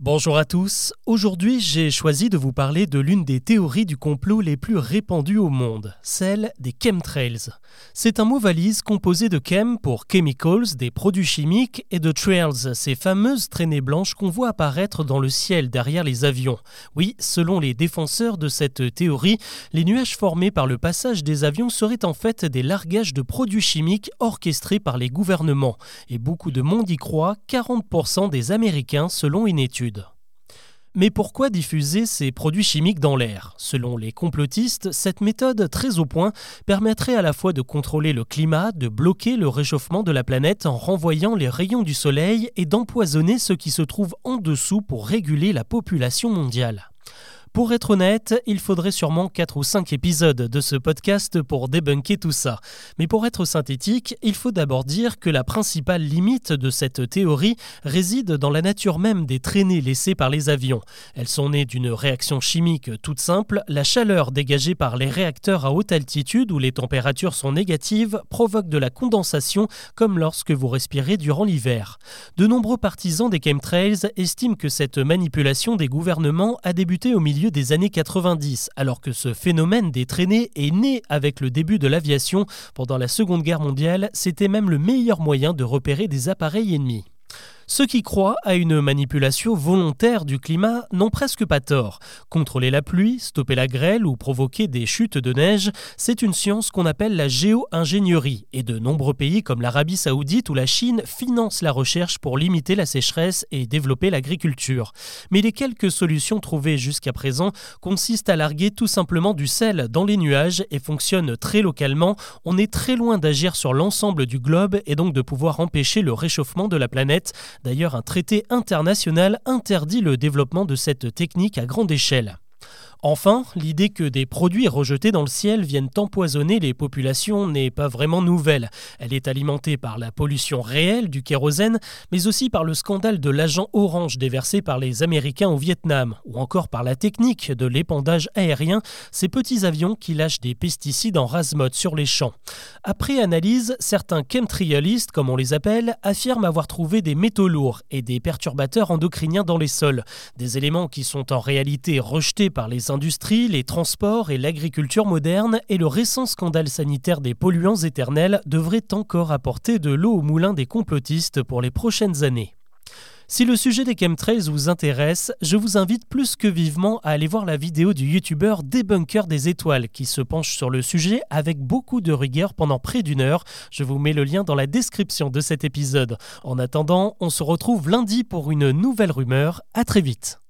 Bonjour à tous, aujourd'hui j'ai choisi de vous parler de l'une des théories du complot les plus répandues au monde, celle des chemtrails. C'est un mot valise composé de chem pour chemicals, des produits chimiques, et de trails, ces fameuses traînées blanches qu'on voit apparaître dans le ciel derrière les avions. Oui, selon les défenseurs de cette théorie, les nuages formés par le passage des avions seraient en fait des largages de produits chimiques orchestrés par les gouvernements. Et beaucoup de monde y croit, 40% des Américains selon une étude. Mais pourquoi diffuser ces produits chimiques dans l'air? Selon les complotistes, cette méthode très au point permettrait à la fois de contrôler le climat, de bloquer le réchauffement de la planète en renvoyant les rayons du Soleil et d'empoisonner ce qui se trouve en dessous pour réguler la population mondiale. Pour être honnête, il faudrait sûrement 4 ou 5 épisodes de ce podcast pour débunker tout ça. Mais pour être synthétique, il faut d'abord dire que la principale limite de cette théorie réside dans la nature même des traînées laissées par les avions. Elles sont nées d'une réaction chimique toute simple, la chaleur dégagée par les réacteurs à haute altitude où les températures sont négatives provoque de la condensation comme lorsque vous respirez durant l'hiver. De nombreux partisans des chemtrails estiment que cette manipulation des gouvernements a débuté au milieu des années 90, alors que ce phénomène des traînées est né avec le début de l'aviation. Pendant la Seconde Guerre mondiale, c'était même le meilleur moyen de repérer des appareils ennemis. Ceux qui croient à une manipulation volontaire du climat n'ont presque pas tort. Contrôler la pluie, stopper la grêle ou provoquer des chutes de neige, c'est une science qu'on appelle la géo-ingénierie. Et de nombreux pays comme l'Arabie saoudite ou la Chine financent la recherche pour limiter la sécheresse et développer l'agriculture. Mais les quelques solutions trouvées jusqu'à présent consistent à larguer tout simplement du sel dans les nuages et fonctionnent très localement. On est très loin d'agir sur l'ensemble du globe et donc de pouvoir empêcher le réchauffement de la planète. D'ailleurs, un traité international interdit le développement de cette technique à grande échelle. Enfin, l'idée que des produits rejetés dans le ciel viennent empoisonner les populations n'est pas vraiment nouvelle. Elle est alimentée par la pollution réelle du kérosène, mais aussi par le scandale de l'agent orange déversé par les Américains au Vietnam, ou encore par la technique de l'épandage aérien, ces petits avions qui lâchent des pesticides en rase-mode sur les champs. Après analyse, certains chemtrialistes, comme on les appelle, affirment avoir trouvé des métaux lourds et des perturbateurs endocriniens dans les sols, des éléments qui sont en réalité rejetés par industries, les transports et l'agriculture moderne et le récent scandale sanitaire des polluants éternels devraient encore apporter de l'eau au moulin des complotistes pour les prochaines années. Si le sujet des chemtrails vous intéresse, je vous invite plus que vivement à aller voir la vidéo du youtubeur Débunker des étoiles qui se penche sur le sujet avec beaucoup de rigueur pendant près d'une heure. Je vous mets le lien dans la description de cet épisode. En attendant, on se retrouve lundi pour une nouvelle rumeur. À très vite.